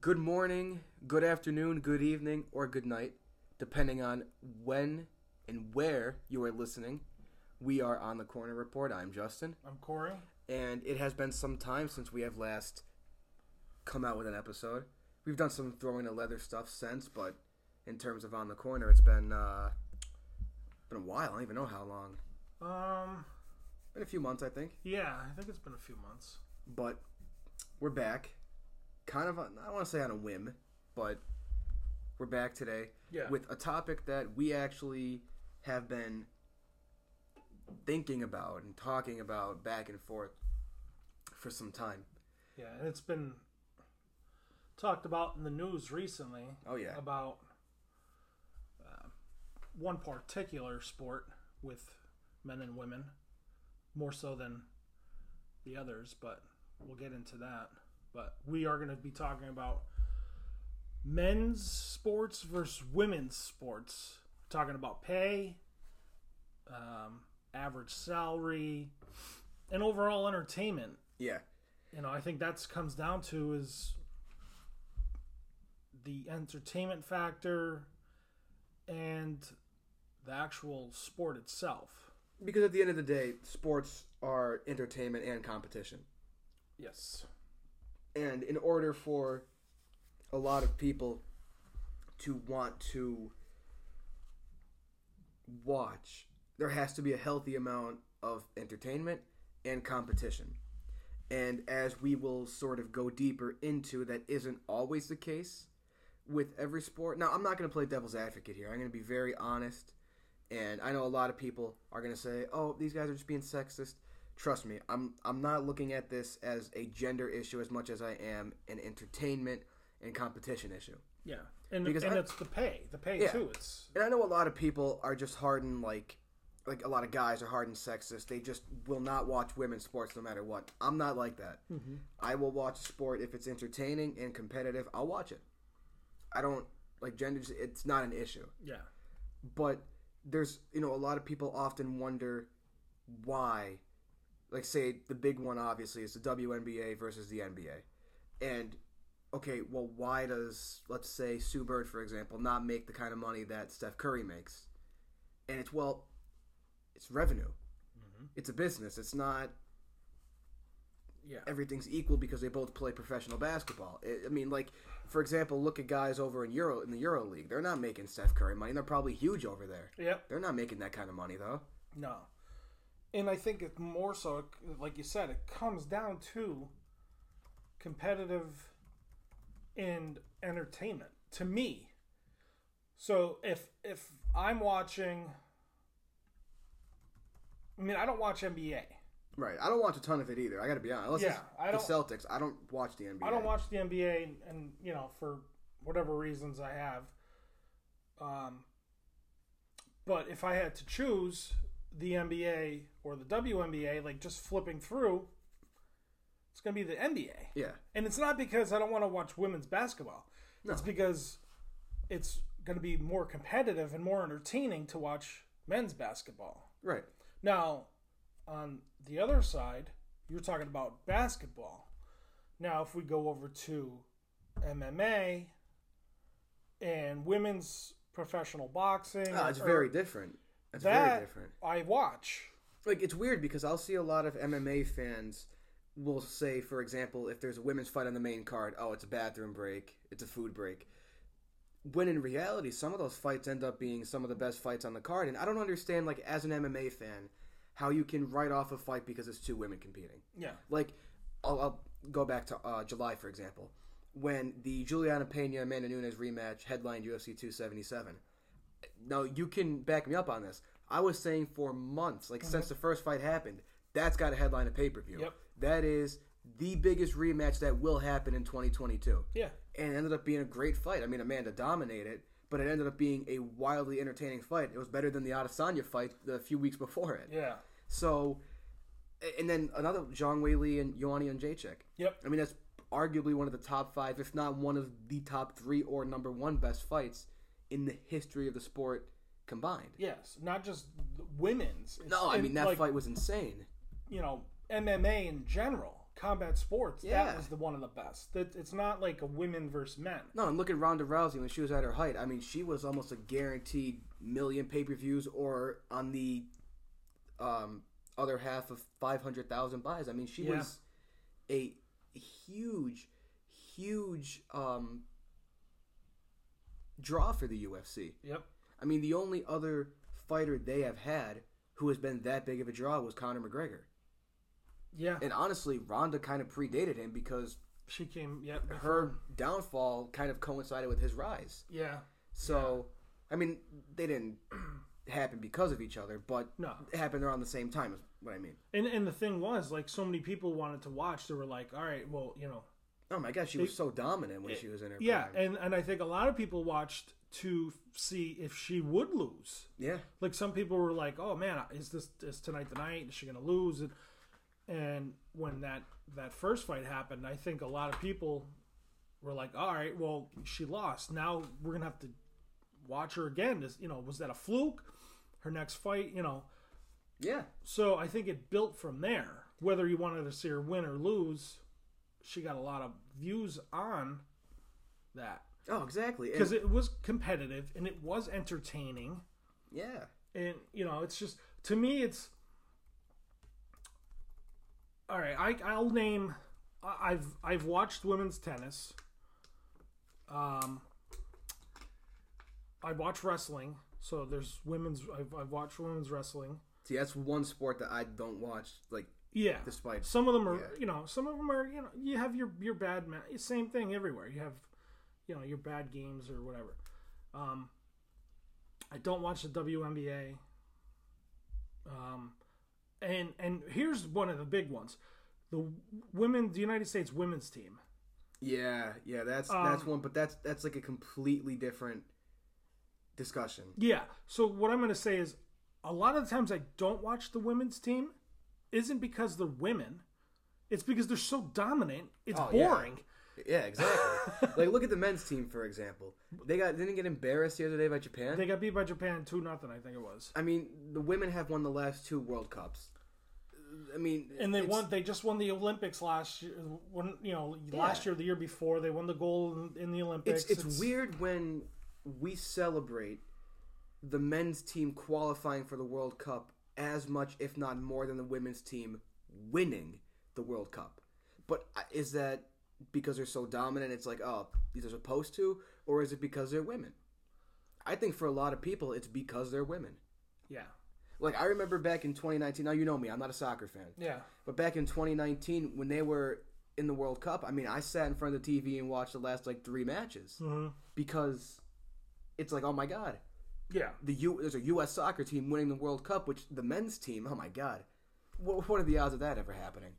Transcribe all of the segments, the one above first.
Good morning, good afternoon, good evening, or good night, depending on when and where you are listening. We are on the Corner Report. I'm Justin, I'm Corey. and it has been some time since we have last come out with an episode. We've done some throwing the leather stuff since, but in terms of on the corner, it's been uh, been a while. I don't even know how long. Um, Been a few months, I think. yeah, I think it's been a few months. but we're back. Kind of, on, I don't want to say on a whim, but we're back today Yeah. with a topic that we actually have been thinking about and talking about back and forth for some time. Yeah, and it's been talked about in the news recently Oh yeah, about uh, one particular sport with men and women, more so than the others, but we'll get into that. But we are going to be talking about men's sports versus women's sports. talking about pay, um, average salary, and overall entertainment yeah, you know, I think that's comes down to is the entertainment factor and the actual sport itself. because at the end of the day, sports are entertainment and competition. Yes. And in order for a lot of people to want to watch, there has to be a healthy amount of entertainment and competition. And as we will sort of go deeper into, that isn't always the case with every sport. Now, I'm not going to play devil's advocate here. I'm going to be very honest. And I know a lot of people are going to say, "Oh, these guys are just being sexist." Trust me, I'm I'm not looking at this as a gender issue as much as I am an entertainment and competition issue. Yeah. And Because and I- it's the pay. The pay Yeah. too. It's And I know a lot of people are just hardened like like a lot of guys are hardened sexist. They just will not watch women's sports no matter what. I'm not like that. Mm-hmm. I will watch a sport if it's entertaining and competitive. I'll watch it. I don't like gender. It's not an issue. yeah. But there's you know a lot of people often wonder why. Like say the big one obviously is the WNBA versus the NBA, and okay, well why does let's say Sue Bird for example not make the kind of money that Steph Curry makes? And it's well, it's revenue. Mm-hmm. It's a business. It's not Yeah. everything's equal because they both play professional basketball. I I mean, like for example, look at guys over in Euro in the Euro League. They're not making Steph Curry money. They're probably huge over there. Yep. They're not making that kind of money though. No. And I think it's more so, like you said, it comes down to competitive and entertainment to me. So if if I'm watching, I mean, I don't watch NBA. Right. I don't watch a ton of it either. I got to be honest. Unless Yeah, I the don't- Celtics. I don't watch the NBA. I don't watch the NBA, and, and you know, for whatever reasons I have. Um, but if I had to choose the NBA or the WNBA, like just flipping through, it's going to be the NBA. Yeah. And it's not because I don't want to watch women's basketball. It's because it's going to be more competitive and more entertaining to watch men's basketball. Right. Now, on the other side, you're talking about basketball. Now, if we go over to MMA and women's professional boxing, Ah, it's or- very different. It's that very different. I watch. Like it's weird because I'll see a lot of MMA fans will say, for example, if there's a women's fight on the main card, oh, it's a bathroom break, it's a food break. When in reality, some of those fights end up being some of the best fights on the card, and I don't understand, like as an MMA fan, how you can write off a fight because it's two women competing. Yeah, Like, I'll, I'll go back to uh, July, for example, when the Julianna Peña Amanda Nunes rematch headlined UFC 277. Now, you can back me up on this. I was saying for months, like since mm-hmm. the first fight happened, that's got a headline of pay per view. Yep. That is the biggest rematch that will happen in 2022. yeah, And it ended up being a great fight. I mean, Amanda dominated, but it ended up being a wildly entertaining fight. It was better than the Adesanya fight the few weeks before it. yeah, So, and then another Zhang Weili and Joanna Jędrzejczyk. yep, I mean, that's arguably one of the top five, if not one of the top three or number one best fights in the history of the sport combined. yes. Not just women's. It's No, I mean that like, fight was insane. You know, MMA in general. combat sports, Yeah. that was the one of the best. That it's not like a women versus men. No, and look at Ronda Rousey when she was at her height. I mean, she was almost a guaranteed million pay per views, or on the um, other half of five hundred thousand buys. I mean, she Yeah. was a huge, huge um, draw for the UFC. Yep. I mean, the only other fighter they have had who has been that big of a draw was Conor McGregor. Yeah. And honestly, Ronda kind of predated him because she came. Yep. her downfall kind of coincided with his rise. Yeah. So, I mean, they didn't happen because of each other, but No. it happened around the same time. Is what I mean. And and the thing was, like, so many people wanted to watch. They were like, all right, well, you know, Oh my gosh, she was so dominant when she was in her yeah. prime. And and I think a lot of people watched to see if she would lose. yeah, Like some people were like, "Oh man, is this is tonight the night? Is she gonna lose?" And, and when that that first fight happened, I think a lot of people were like, "All right, well, she lost. Now we're gonna have to watch her again. Is you know, was that a fluke? Her next fight, you know." yeah, So I think it built from there. Whether you wanted to see her win or lose, she got a lot of views on that oh exactly. Because it was competitive and it was entertaining yeah, and you know it's just to me it's all right I, i'll name i've i've watched women's tennis um i watch wrestling so there's women's i've, I've watched women's wrestling see, that's one sport that I don't watch. Like, yeah. Despite some of them are Yeah. you know some of them are you know you have your your bad ma- same thing everywhere. You have you know your bad games or whatever. Um i don't watch the WNBA um and and here's one of the big ones. The women the United States women's team. Yeah, yeah, that's that's Um, one, but that's that's like a completely different discussion. yeah. So what i'm going to say is a lot of the times i don't watch the women's team isn't because they're women it's because they're so dominant it's Oh, boring Yeah, exactly. like, look at the men's team for example. They got didn't get embarrassed the other day by Japan. They got beat by Japan two nothing, I think it was. I mean, the women have won the last two World Cups. I mean, And they won. They just won the Olympics last year. When you know last year, the year before, they won the gold in, in the Olympics. It's it's weird when we celebrate the men's team qualifying for the World Cup as much, if not more, than the women's team winning the World Cup. But is that because they're so dominant? It's like, oh, these are supposed to, or is it because they're women? I think for a lot of people, it's because they're women. Yeah, Like I remember back in 2019. Now you know me; I'm not a soccer fan. yeah, But back in 2019, when they were in the World Cup, I mean, I sat in front of the TV and watched the last like three matches Mhm. because it's like, oh my god, yeah. the U there's a U.S. soccer team winning the World Cup, which the men's team, oh my god, what, what are the odds of that ever happening?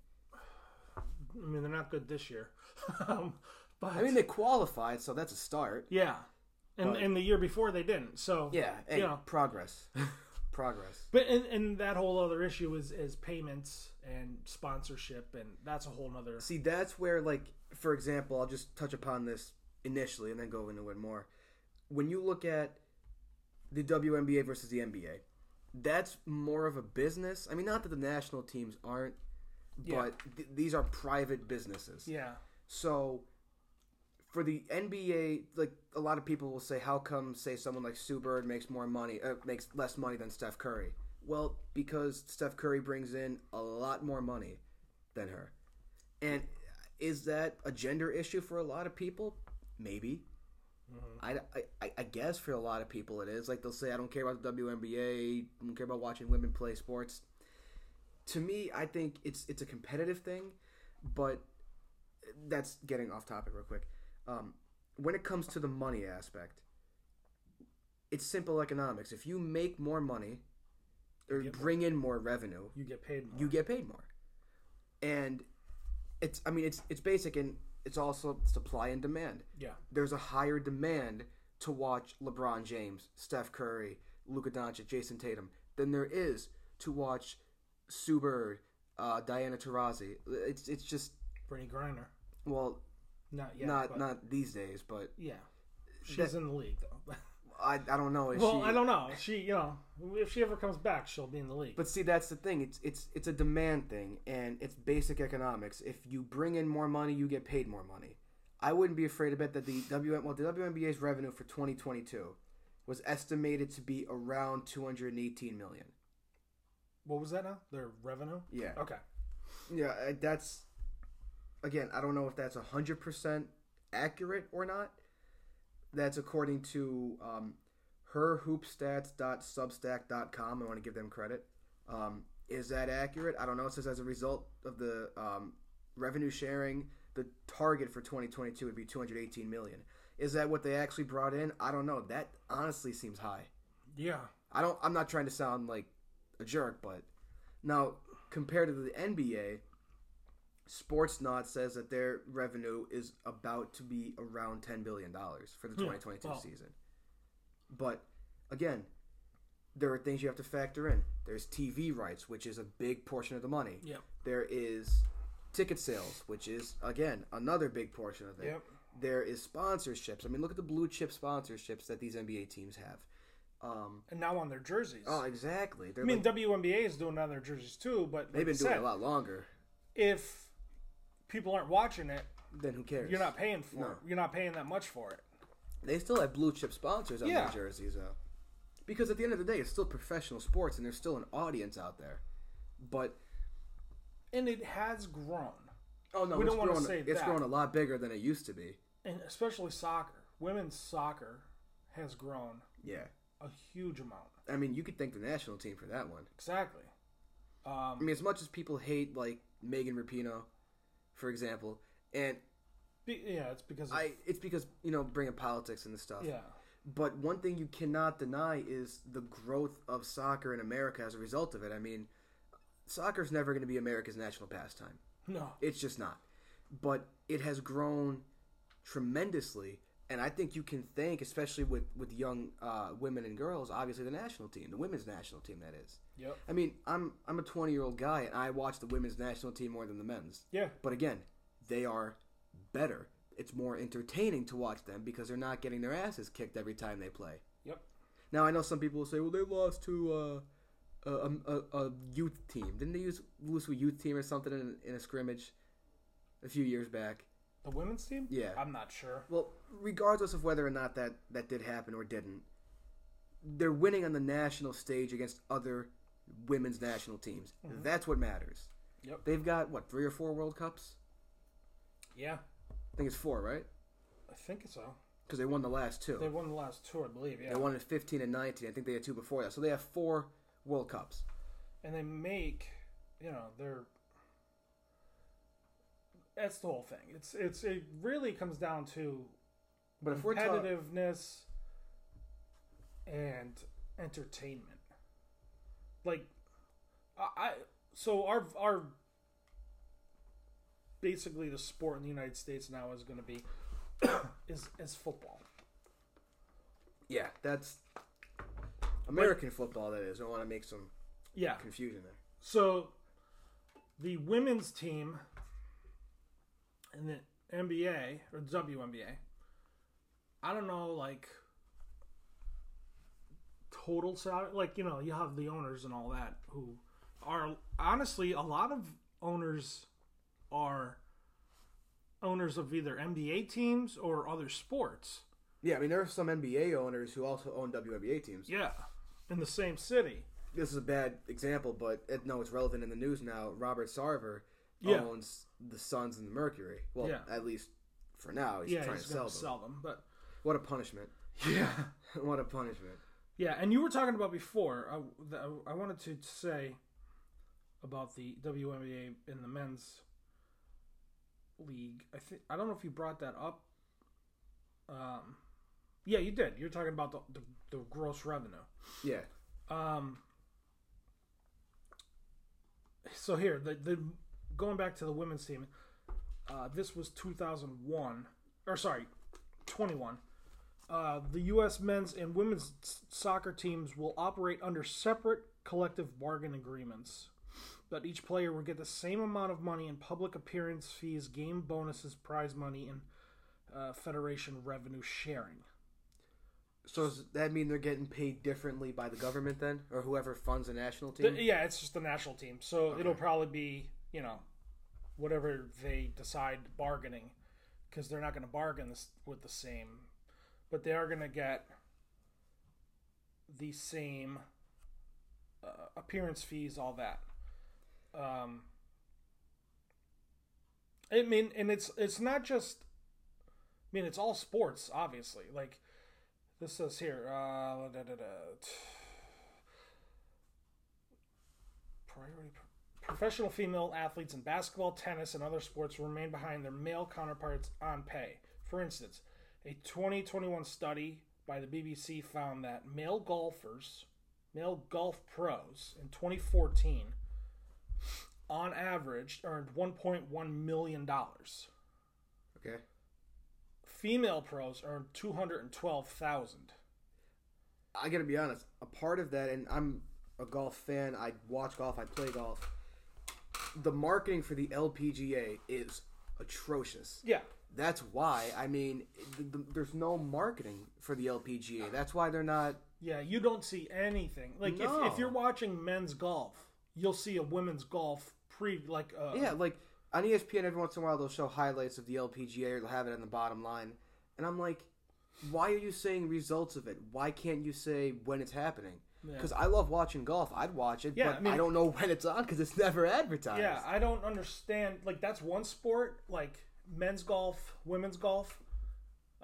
I mean, they're not good this year, um, but I mean, they qualified, so that's a start. yeah. And But- and the year before they didn't. So Yeah, hey, you know. progress, progress. But and, and that whole other issue is is payments and sponsorship, and that's a whole nother. See, that's where, like, for example, I'll just touch upon this initially and then go into it more. When you look at the WNBA versus the NBA, that's more of a business. I mean, not that the national teams aren't, Yeah. but th- these are private businesses. Yeah, So, for the NBA, like a lot of people will say, how come, say, someone like Sue Bird makes more money, uh, makes less money than Steph Curry? Well, because Steph Curry brings in a lot more money than her. And is that a gender issue for a lot of people? Maybe. I, I, I guess for a lot of people it is. Like they'll say, I don't care about the WNBA, I don't care about watching women play sports. To me, I think it's it's a competitive thing, but that's getting off topic real quick. Um, when it comes to the money aspect, it's simple economics. If you make more money or bring in more revenue, you get paid more. you get paid more. And it's I mean it's it's basic and it's also supply and demand. yeah, There's a higher demand to watch LeBron James, Steph Curry, Luka Doncic, Jayson Tatum than there is to watch Sue Bird, uh, Diana Taurasi. It's it's just Brittney Griner. well Not yet. not not these days, but Yeah, she's that- in the league though. I, I don't know. Is Well, she, I don't know. She, you know, if she ever comes back, she'll be in the league. But see, that's the thing. It's it's it's a demand thing, and it's basic economics. If you bring in more money, you get paid more money. I wouldn't be afraid to bet that the WM well the WNBA's revenue for 2022 was estimated to be around 218 million. what was that now? Their revenue? Yeah, Okay. yeah. That's again. I don't know if that's hundred percent accurate or not. That's according to um, herhoopstats.substack.com. I want to give them credit. Um, is that accurate? I don't know. It says as a result of the um, revenue sharing, the target for 2022 would be 218 million. Is that what they actually brought in? I don't know. That honestly seems high. Yeah. I don't. I'm not trying to sound like a jerk, but now compared to the NBA, Sportsnaut says that their revenue is about to be around 10 billion dollars for the Yeah, 2022 well. season. But again, there are things you have to factor in. There's TV rights, which is a big portion of the money. Yep. There is ticket sales, which is again another big portion of it. Yep. There is sponsorships. I mean, look at the blue chip sponsorships that these NBA teams have. Um, And now on their jerseys. oh, exactly. They're I mean, like, WNBA is doing it on their jerseys too, but they've been doing it a lot longer. If people aren't watching it, Then who cares? you're not paying for No. it. You're not paying that much for it. They still have blue chip sponsors on Yeah. their jerseys, though. Because at the end of the day, it's still professional sports, and there's still an audience out there. But And it has grown. oh no, We don't wanna grown. say it's that. grown a lot bigger than it used to be. And especially soccer. Women's soccer has grown Yeah, a huge amount. I mean, you could thank the national team for that one. Exactly. I Um, mean, as much as people hate like Megan Rapinoe, for example, and be- yeah, it's because of, I, it's because you know bringing politics and the stuff. yeah, But one thing you cannot deny is the growth of soccer in America as a result of it. I mean, soccer's never going to be America's national pastime. no, It's just not. But it has grown tremendously, and I think you can thank, especially with with young uh, women and girls, obviously the national team, the women's national team. That is. Yep, I mean, I'm I'm a 20 year old guy, and I watch the women's national team more than the men's. yeah, But again, they are better. It's more entertaining to watch them because they're not getting their asses kicked every time they play. yep, Now I know some people will say, "Well, they lost to uh, a, a, a youth team. Didn't they use lose to a youth team or something in, in a scrimmage a few years back?" the women's team. Yeah. I'm not sure. Well, regardless of whether or not that that did happen or didn't, they're winning on the national stage against other women's national teams. Mm-hmm. That's what matters. Yep. They've got what three or four World Cups? Yeah, I think it's four, right? I think so. Because they won the last two. They won the last two, I believe. Yeah, They won in 15 and 19. I think they had two before that. So they have four World Cups. and they make, you know, they're. That's the whole thing. It's it's it really comes down to But if we're talking, competitiveness and entertainment. Like, I, so our our basically the sport in the United States now is going to be is is football. yeah, that's American football. That is. I don't want to make some Yeah. confusion there. So the women's team in the NBA or WNBA, I don't know, like total salary. Like you know, you have the owners and all that who are honestly a lot of owners are owners of either NBA teams or other sports. Yeah, I mean there are some NBA owners who also own WNBA teams. Yeah, in the same city. This is a bad example, but it, no, it's relevant in the news now. Robert Sarver Yeah. owns the Suns and the Mercury. Well, Yeah. at least for now, he's yeah, trying he's to sell them. sell them, but What a punishment! yeah. what a punishment! Yeah, and you were talking about before. I, I wanted to say about the WNBA in the men's league. I think I don't know if you brought that up. Um, yeah, you did. You're talking about the, the, the gross revenue. Yeah, Um, so here, the, the going back to the women's team, uh, this was 2001, or sorry, 21. Uh, the U.S. men's and women's soccer teams will operate under separate collective bargain agreements, but each player will get the same amount of money in public appearance fees, game bonuses, prize money, and uh, federation revenue sharing. So does that mean they're getting paid differently by the government then, or whoever funds the national team? The- yeah, it's just the national team. So it'll probably be, you know, whatever they decide bargaining, because they're not going to bargain this with the same, but they are going to get the same uh, appearance fees, all that. Um, I mean, and it's it's not just. I mean, it's all sports, obviously. Like this says here, uh, da, da, da, priority professional female athletes in basketball, tennis, and other sports remain behind their male counterparts on pay. For instance, a 2021 study by the BBC found that male golfers, male golf pros in 2014, on average, earned 1.1 million dollars. Okay. Female pros earned 212,000. I gotta be honest. A part of that, and I'm a golf fan. I watch golf. I play golf. The marketing for the LPGA is atrocious. Yeah, That's why. I mean, th th there's no marketing for the LPGA. That's why they're not. Yeah, you don't see anything. Like No. if, if you're watching men's golf, you'll see a women's golf pre like uh, Yeah, like on ESPN, every once in a while they'll show highlights of the LPGA or they'll have it on the bottom line, and I'm like, why are you saying results of it? Why can't you say when it's happening? Because I love watching golf. I'd watch it, Yeah, but I mean- I don't know when it's on because it's never advertised. Yeah, I don't understand. Like that's one sport. Like men's golf, women's golf.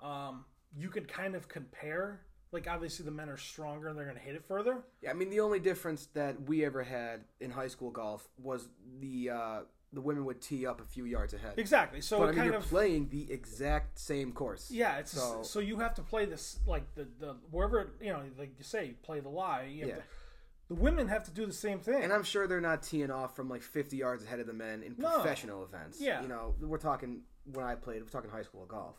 Um, you could kind of compare. Like obviously the men are stronger and they're going to hit it further. Yeah, I mean, the only difference that we ever had in high school golf was the uh, the women would tee up a few yards ahead. Exactly. So But I mean, kind you're of playing the exact same course. yeah. It's So- so, you have to play this like the the wherever you know like you say play the lie. You have Yeah. to- the women have to do the same thing. And I'm sure they're not teeing off from like 50 yards ahead of the men in No. professional events. Yeah. You know, we're talking when I played, we're talking high school golf.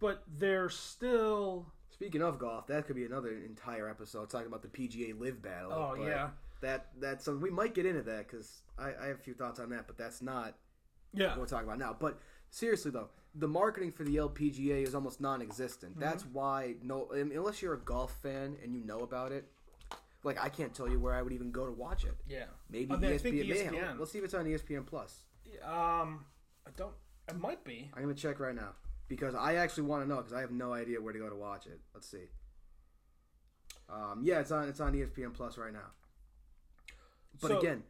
but they're still Speaking of golf, that could be another entire episode talking about the PGA LIV Battle. Oh, yeah. that that's so we might get into that because I, I have a few thoughts on that, but that's not yeah. what we're talking about now. But seriously though, the marketing for the LPGA is almost non-existent. Mm-hmm. That's why no, unless you're a golf fan and you know about it, like I can't tell you where I would even go to watch it. Yeah. Maybe I mean, ESPN. ESPN. let's see if it's on ESPN Plus. Um, I don't. It might be. I'm gonna check right now because I actually want to know because I have no idea where to go to watch it. Let's see. Um, yeah, it's on it's on ESPN Plus right now. But So- again,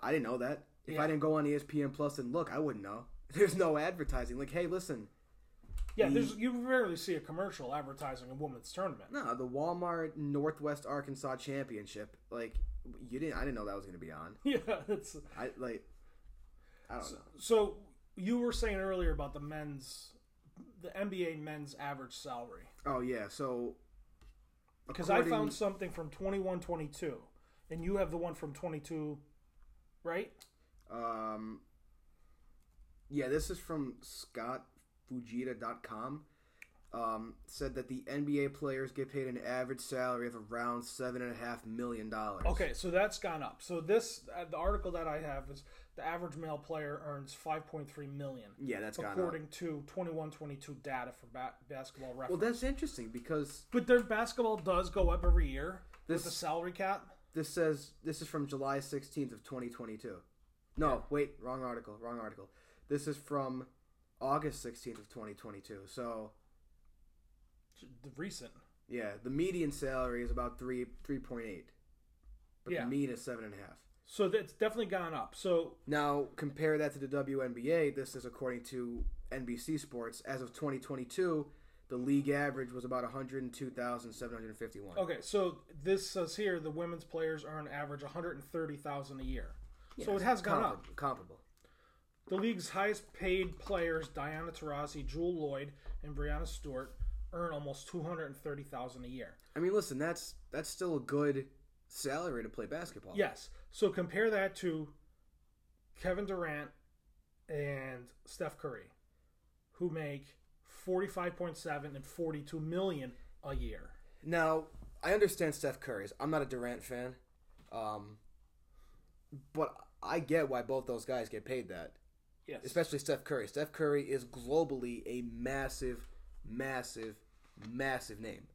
I didn't know that. If I didn't go on ESPN Plus and look, I wouldn't know. There's no advertising. Like, hey, listen, Yeah, The- there's you rarely see a commercial advertising a women's tournament. no, the Walmart Northwest Arkansas Championship. Like, you didn't. I didn't know that was gonna be on. Yeah, it's I like. I don't know. so you were saying earlier about the men's, the NBA men's average salary Oh yeah, so because I found something from twenty one twenty two, and you have the one from twenty two, right? Um, yeah, this is from ScottFujita.com. Um, said that the NBA players get paid an average salary of around seven and a half million dollars. Okay, so that's gone up. So this uh, the article that I have is the average male player earns five point three million. Yeah, that's gone up. according to 21-22 data for ba- basketball Well, that's interesting because but their basketball does go up every year This- with the salary cap. this says this is from July sixteenth of twenty twenty two. No, wait, wrong article, wrong article. This is from August sixteenth of twenty twenty two. So The recent. yeah, the median salary is about three three point eight, but Yeah. the mean is seven and a half. So that's definitely gone up. So Now, compare that to the WNBA. This is according to NBC Sports. As of 2022, the league average was about 102,751. okay, so this says here the women's players earn average 130,000 a year. so it has gone up. Comparable. Comparable. The league's highest paid players, Diana Taurasi, Jewell Loyd, and Breanna Stewart, earn almost 230,000 a year. I mean, listen, that's that's still a good salary to play basketball. Yes. So compare that to Kevin Durant and Steph Curry, who make 45.7 and 42 million a year. Now, I understand Steph Curry's. I'm not a Durant fan, um, but I get why both those guys get paid that. Yes. especially Steph Curry. Steph Curry is globally a massive, massive, massive name.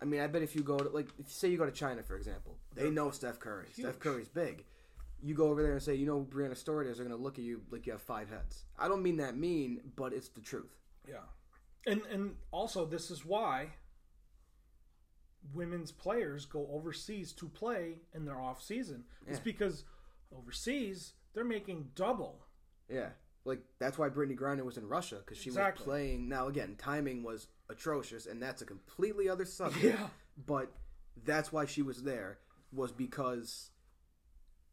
I mean, I bet if you go to like, if you say you go to China, for example, they know Steph Curry. Steph Curry's big. You go over there and say, you know, who Breanna Stewart is. They're gonna look at you like you have five heads. I don't mean that mean, but it's the truth. Yeah. And and also this is why women's players go overseas to play in their off season. It's Yeah. because overseas they're making double. Yeah, like that's why Brittney Griner was in Russia because she Exactly. was playing. Now again, timing was atrocious, and that's a completely other subject. Yeah. But that's why she was there was because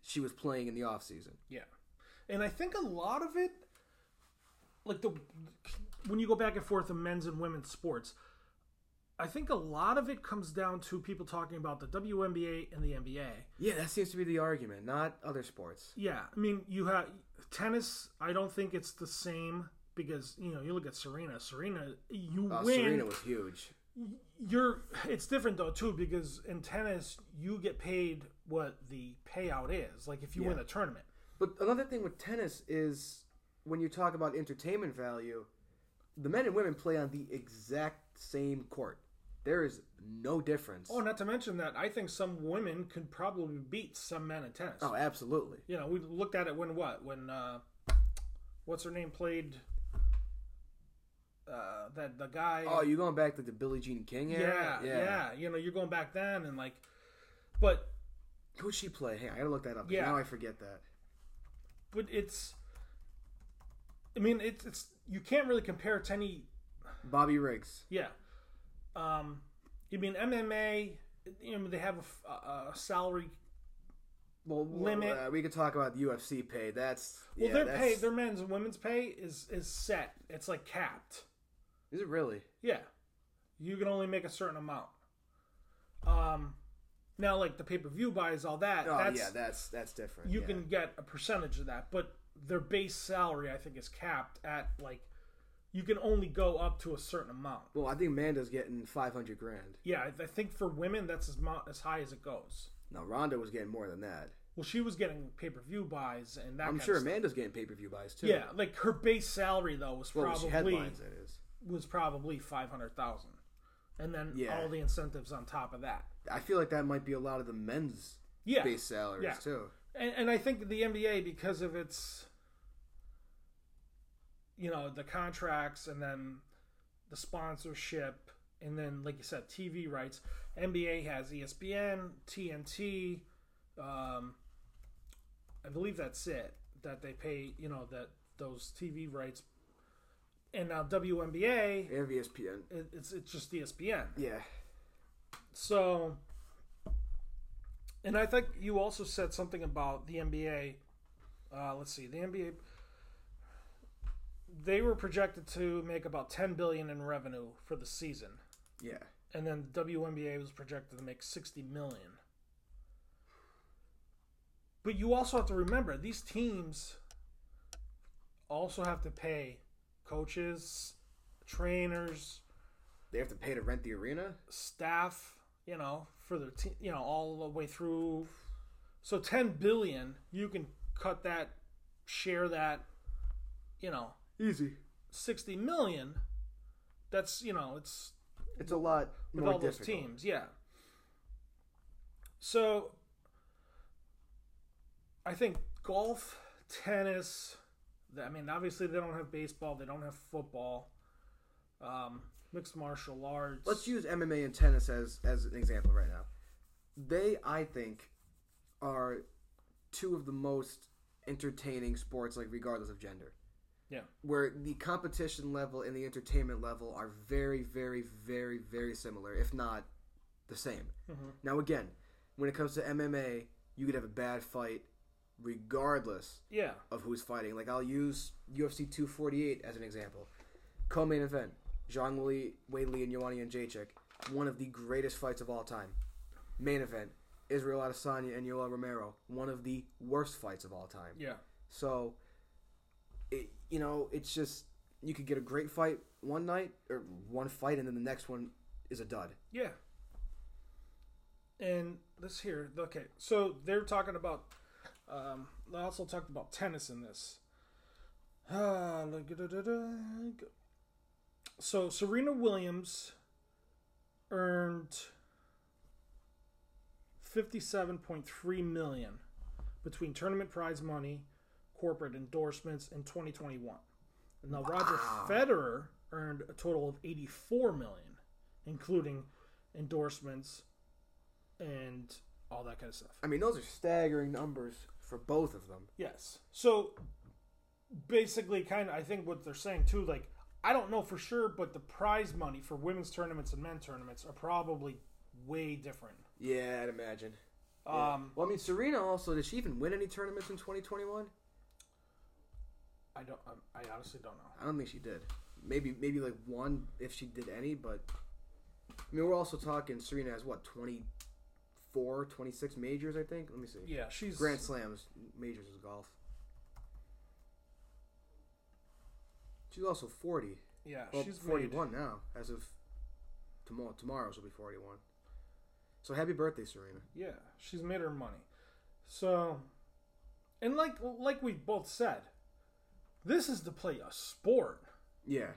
she was playing in the off season. Yeah. And I think a lot of it like the when you go back and forth in men's and women's sports, I think a lot of it comes down to people talking about the WNBA and the NBA. Yeah, that seems to be the argument, not other sports. Yeah, I mean, you have tennis. I don't think it's the same because you know you look at Serena. Serena, you Oh, win. Serena was huge. You're. It's different though too because in tennis you get paid what the payout is. Like if you win a tournament. But another thing with tennis is when you talk about entertainment value, the men and women play on the exact same court. There is no difference. Oh, not to mention that I think some women could probably beat some men at tennis. Oh, absolutely. You know, we looked at it when what when uh, what's her name played. Uh, that the guy. Oh, you're going back to the Billie Jean King yeah, era? yeah, yeah. You know, you're going back then and like, but Who'd she play? Hey, I gotta look that up. Yeah. Now I forget that. but it's. I mean, it's it's you can't really compare it to any. Bobby Riggs. Yeah. Um, you mean MMA? You know, they have a salary. Well, Limit. Uh, we could talk about the UFC pay. That's Well, yeah, their that's- pay, their men's and women's pay is is set. It's like capped. Is it really? Yeah, you can only make a certain amount. Um, now like the pay per view buys, all that. Oh that's yeah, that's that's different. you yeah. can get a percentage of that, but their base salary I think is capped at like you can only go up to a certain amount. Well, I think Amanda's getting five hundred grand. Yeah, I, I think for women that's as mo- as high as it goes. Now Ronda was getting more than that. Well, she was getting pay per view buys and that. I'm sure. Amanda's getting pay per view buys too. Yeah, like her base salary though was Well, probably headlines it is. was probably five hundred thousand, and then Yeah. all the incentives on top of that. I feel like that might be a lot of the men's Yeah, base salaries Yeah. too. and, and I think the NBA because of its, you know, the contracts and then the sponsorship and then like you said, TV rights. NBA has ESPN, TNT. Um, I believe that's it that they pay. You know that those TV rights. And now WNBA, have ESPN. it, it's it's just ESPN. Yeah. So, and I think you also said something about the NBA. Uh, let's see, the NBA. They were projected to make about 10 billion in revenue for the season, Yeah. and then the WNBA was projected to make 60 million. But you also have to remember these teams also have to pay coaches, trainers, They have to pay to rent the arena. staff, you know, for their team, you know, all the way through. So 10 billion, you can cut that, share that, you know, Easy. 60 million. That's, you know, it's It's a lot with all those teams, yeah. So I think golf, tennis, I mean, obviously they don't have baseball, they don't have football, um, mixed martial arts. Let's use MMA and tennis as as an example right now. They, I think, are two of the most entertaining sports, like regardless of gender. Yeah. Where the competition level and the entertainment level are very, very, very, very similar, if not the same. Mhm. Now, again, when it comes to MMA, you could have a bad fight regardless Yeah. of who's fighting. Like I'll use UFC 248 as an example. Co-main event: Zhang Wei, Wei Li, and Joanna Jędrzejczyk. One of the greatest fights of all time. Main event: Israel Adesanya and Yoel Romero. One of the worst fights of all time. Yeah. So, you know, it's just you could get a great fight one night or one fight, and then the next one is a dud. Yeah. And this here, okay, so they're talking about. Um, they also talked about tennis in this. Ah. So Serena Williams earned 57.3 million between tournament prize money, corporate endorsements in 2021. And now Roger Federer earned a total of 84 million, including endorsements and all that kind of stuff. I mean, those are staggering numbers for both of them. Yes. So basically, kind of, I think what they're saying too, like, I don't know for sure, but the prize money for women's tournaments and men tournaments are probably way different. Yeah, I'd imagine. Yeah. Um, well, I mean, Serena also did she even win any tournaments in 2021? I don't. um, I honestly don't know. I don't think she did. Maybe maybe like one if she did any, but I mean, we're also talking Serena has what 24, 26 majors, I think. Let me see. Yeah, she's Grand Slams, majors is golf. She's also 40. Yeah, Well, she's 41 now, as of tomorrow. Tomorrow she'll be 41. So happy birthday, Serena. Yeah, she's made her money. So, and like like we both said, this is to play a sport Yeah.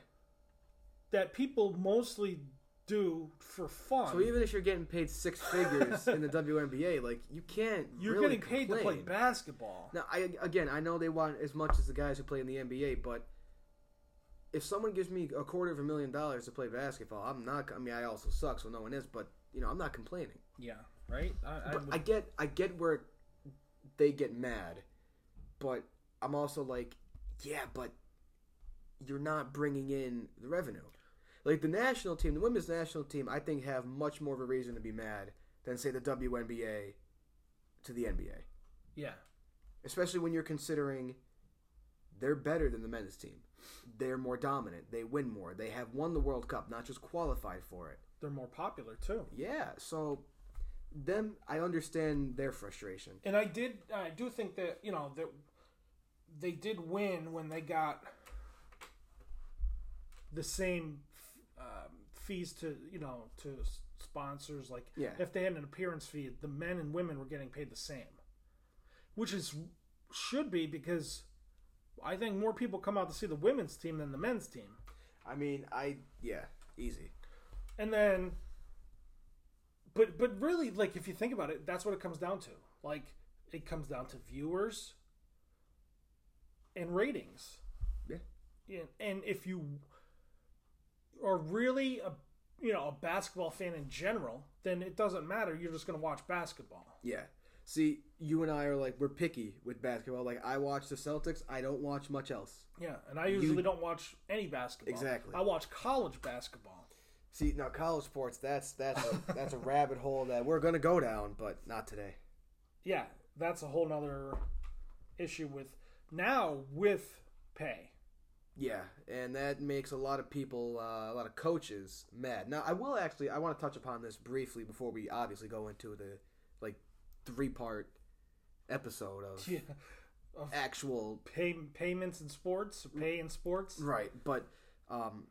that people mostly do for fun. So even if you're getting paid six figures in the WNBA, like you can't. You're really getting paid to play basketball. Now, I again, I know they want as much as the guys who play in the NBA, but if someone gives me a quarter of a million dollars to play basketball, I'm not. I mean, I also suck, so no one is, but you know, I'm not complaining. Yeah, right. I, I would, I get, I get where they get mad, but I'm also like, yeah, but you're not bringing in the revenue. Like the national team, the women's national team, I think have much more of a reason to be mad than say the WNBA to the NBA yeah, especially when you're considering they're better than the men's team. They're more dominant. They win more. They have won the World Cup, not just qualified for it. they're more popular too. Yeah, so them I understand their frustration. And I did, I do think that you know that they did win when they got the same um, fees to you know to sponsors. Like Yeah. if they had an appearance fee, the men and women were getting paid the same, which is should be because I think more people come out to see the women's team than the men's team. I mean, I yeah, easy. And then but but really like if you think about it, that's what it comes down to. Like it comes down to viewers and ratings. Yeah. Yeah, and if you are really a you know, a basketball fan in general, then it doesn't matter. You're just going to watch basketball. Yeah. See, you and I are like we're picky with basketball. Like I watch the Celtics, I don't watch much else. Yeah, and I usually don't watch any basketball. Exactly. I watch college basketball. See, now college sports, that's that's a, that's a rabbit hole that we're gonna go down, but not today. Yeah, that's a whole nother issue with now with pay. Yeah, and that makes a lot of people, uh, a lot of coaches mad. Now, I will actually, I want to touch upon this briefly before we obviously go into the like three part episode of Yeah. actual Pay payments in sports, pay in sports. right. But um,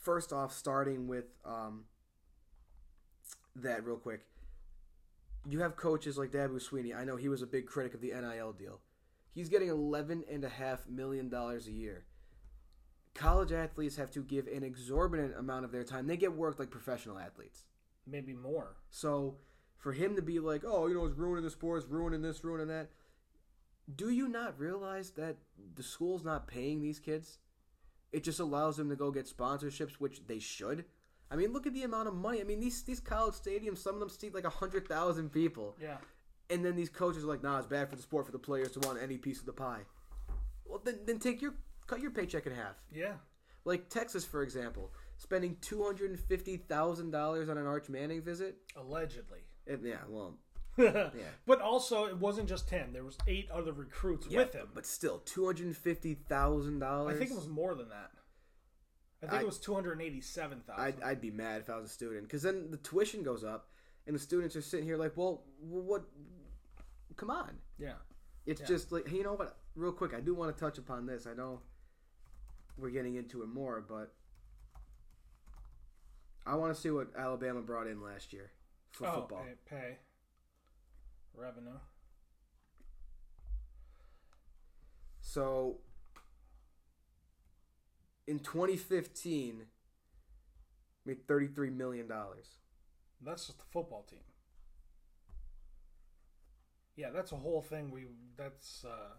first off, starting with um, that real quick, you have coaches like Dabo Swinney. I know he was a big critic of the NIL deal. He's getting eleven and a half million dollars a year. College athletes have to give an exorbitant amount of their time. They get worked like professional athletes. Maybe more. So for him to be like, oh, you know, it's ruining the sport, it's ruining this, ruining that. Do you not realize that the school's not paying these kids? It just allows them to go get sponsorships, which they should. I mean, look at the amount of money. I mean, these these college stadiums, some of them seat like hundred thousand people, Yeah. And then these coaches are like, "Nah, it's bad for the sport for the players to want any piece of the pie." Well, then then take your cut your paycheck in half. Yeah. Like Texas, for example, spending two hundred and fifty thousand dollars on an Arch Manning visit. Allegedly. It, yeah, well, yeah. But also, it wasn't just him. There was eight other recruits with him. But still, two hundred and fifty thousand dollars. I think it was more than that. I think I- it was two hundred eighty-seven thousand. I'd, I'd be mad if I was a student because then the tuition goes up, and the students are sitting here like, well, what? Come on, Yeah. it's Yeah. just like, hey, you know what? Real quick, I do want to touch upon this. I know we're getting into it more, but I want to see what Alabama brought in last year for oh, football. Pay, pay. Revenue. So in 2015, made 33 million dollars. That's just the football team. Yeah, that's a whole thing. We that's uh,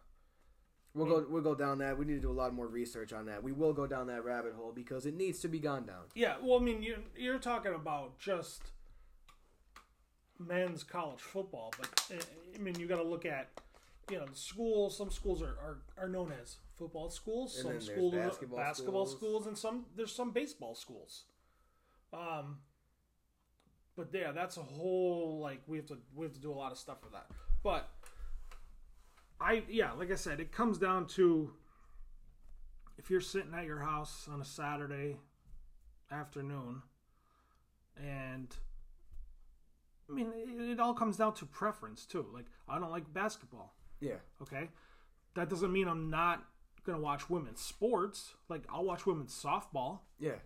We'll go we'll go down that. We need to do a lot more research on that. We will go down that rabbit hole because it needs to be gone down. yeah. Well, I mean, you're you're talking about just men's college football, but uh, I mean, you got to look at you know the schools. Some schools are, are, are known as football schools. And some then there's schools are basketball basketball schools. schools. and some there's some baseball schools. Um, but yeah, that's a whole like we have to we have to do a lot of stuff for that. But I yeah, like I said, it comes down to if you're sitting at your house on a Saturday afternoon and I mean it, it all comes down to preference too. Like I don't like basketball, Yeah. okay? That doesn't mean I'm not going to watch women's sports. Like I'll watch women's softball, Yeah.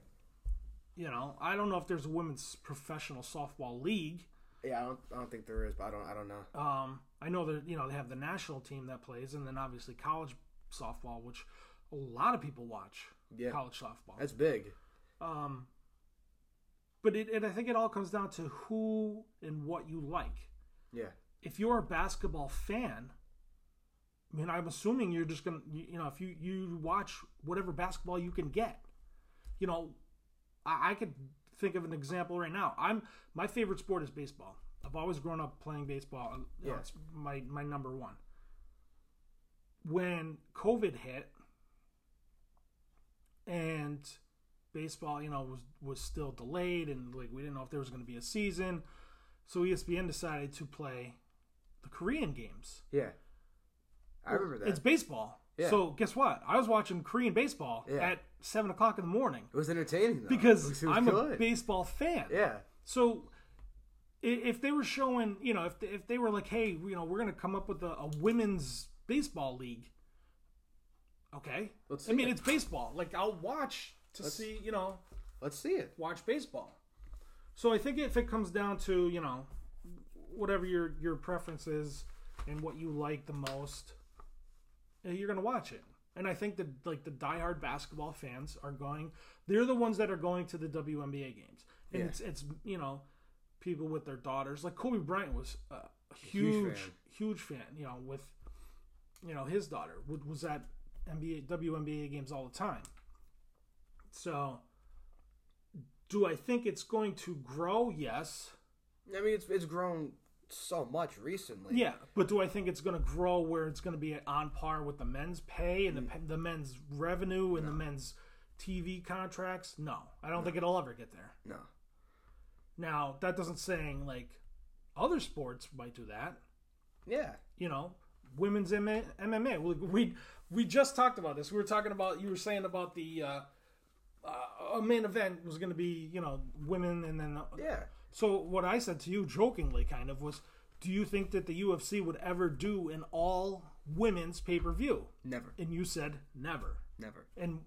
you know. I don't know if there's a women's professional softball league. Yeah, I don't I don't think there is, but I don't I don't know. Um, I know that you know they have the national team that plays, and then obviously college softball, which a lot of people watch. Yeah. College softball. That's big. Um, but it, and I think it all comes down to who and what you like. Yeah. If you're a basketball fan, I mean, I'm assuming you're just gonna, you, you know, if you you watch whatever basketball you can get, you know, I, I could think of an example right now. I'm my favorite sport is baseball. I've always grown up playing baseball. and, you know, Yeah. it's my my number one. When COVID hit, and baseball, you know, was was still delayed, and like we didn't know if there was going to be a season, so ESPN decided to play the Korean games. Yeah. I remember that. It's baseball. Yeah. So guess what? I was watching Korean baseball Yeah. at seven o'clock in the morning it was entertaining though. because it was, I'm good. a baseball fan. Yeah. So i- if they were showing, you know, if they, if they were like, hey, you know, we're going to come up with a, a women's baseball league. Okay. Let's I see mean, it. it's baseball. Like I'll watch to see, you know, Let's see it. watch baseball. So I think if it comes down to you know whatever your your preference is and what you like the most, eh, you're gonna watch it. And I think that like the diehard basketball fans are going. They're the ones that are going to the WNBA games, and Yeah. it's it's you know people with their daughters. Like Kobe Bryant was a huge huge huge fan. You know with you know his daughter was- was at NBA WNBA games all the time. So do I think it's going to grow? Yes. I mean, it's it's grown so much recently. Yeah, but do I think it's going to grow where it's going to be on par with the men's pay and the, the men's revenue and the men's TV contracts? No, I don't think it'll ever get there. No. Now that doesn't saying like other sports might do that. Yeah. You know, women's MMA. MMA. We, we we just talked about this. We were talking about you were saying about the uh, uh, a main event was going to be you know women and then Yeah. So what I said to you jokingly kind of was do you think that the UFC would ever do an all women's pay-per-view? Never. And you said never. Never. And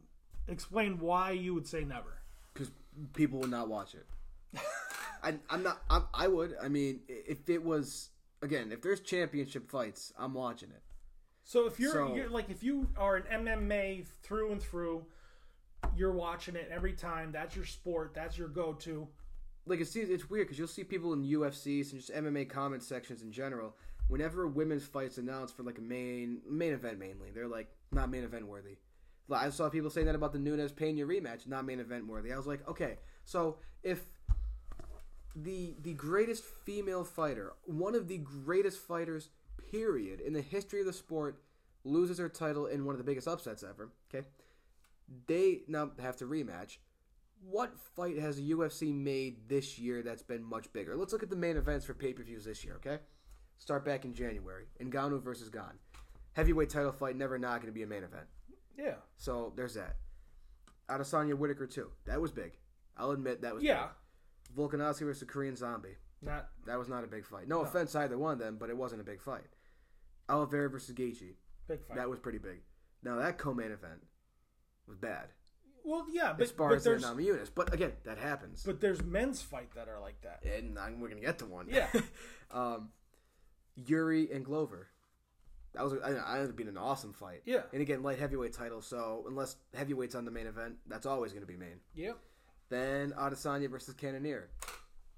explain why you would say never. Because people would not watch it. I, I'm not. I'm, I would. I mean, if it was again, if there's championship fights, I'm watching it. So if you're, So- you're like if you are an MMA through and through, you're watching it every time. That's your sport. That's your go-to. Like it's it's weird because you'll see people in UFCs and just MMA comment sections in general. Whenever a women's fight's announced for like a main main event, mainly they're like not main event worthy. I saw people saying that about the Nunes Peña rematch, not main event worthy. I was like, okay, so if the the greatest female fighter, one of the greatest fighters, period, in the history of the sport, loses her title in one of the biggest upsets ever. Okay, they now have to rematch. What fight has the UFC made this year that's been much bigger? Let's look at the main events for pay per views this year. Okay, start back in January. Ngannou versus Gane, heavyweight title fight, never not going to be a main event. Yeah. So there's that. Adesanya Whittaker too. That was big. I'll admit that was Yeah. big. Volkanovski versus Korean Zombie. Not That was not a big fight. No, offense either one of them, but it wasn't a big fight. Oliveira versus Gaethje. big fight. That was pretty big. Now that co-main event was bad. Well, yeah, but, As far but as the there's Namajunas. But again, that happens. but there's men's fight that are like that. and I'm, we're gonna get to one. Yeah. um, Jiri and Glover. That was I, I ended up being an awesome fight. Yeah. And again, light heavyweight title. So unless heavyweight's on the main event, that's always gonna be main. Yep. Then Adesanya versus Cannonier.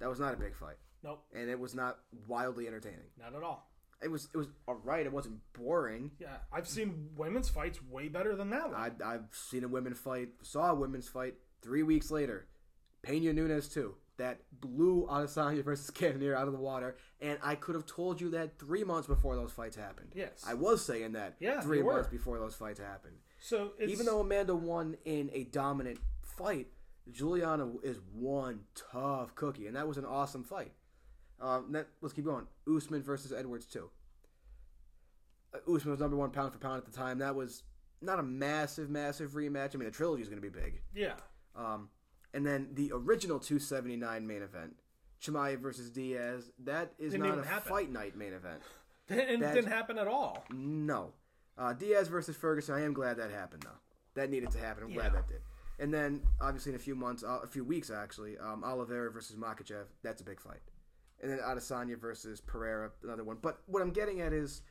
That was not a big fight, Nope. and it was not wildly entertaining. Not at all. It was it was alright. It wasn't boring. Yeah, I've seen women's fights way better than that one. I, I've seen a women fight, saw a women's fight three weeks later. Peña Nunes too. That blew Adesanya versus Cannonier out of the water, and I could have told you that three months before those fights happened. Yes. I was saying that. Yeah, three you were. months before those fights happened. so it's, Even though Amanda won in a dominant fight, Julianna is one tough cookie, and that was an awesome fight. Um, that, let's keep going. Usman versus Edwards too. Uh, Usman was number one pound for pound at the time. That was not a massive, massive rematch. I mean, the trilogy is going to be big. yeah, Um, and then the original 279 main event, Chimaev versus Diaz. That is Didn't not a happen. fight night main event. it That's- didn't happen at all. No. Uh, Diaz versus Ferguson. I am glad that happened though. That needed to happen. I'm glad that did. And then obviously in a few months, uh, a few weeks actually, um, Oliveira versus Makhachev. That's a big fight. And then Adesanya versus Pereira, another one. But what I'm getting at is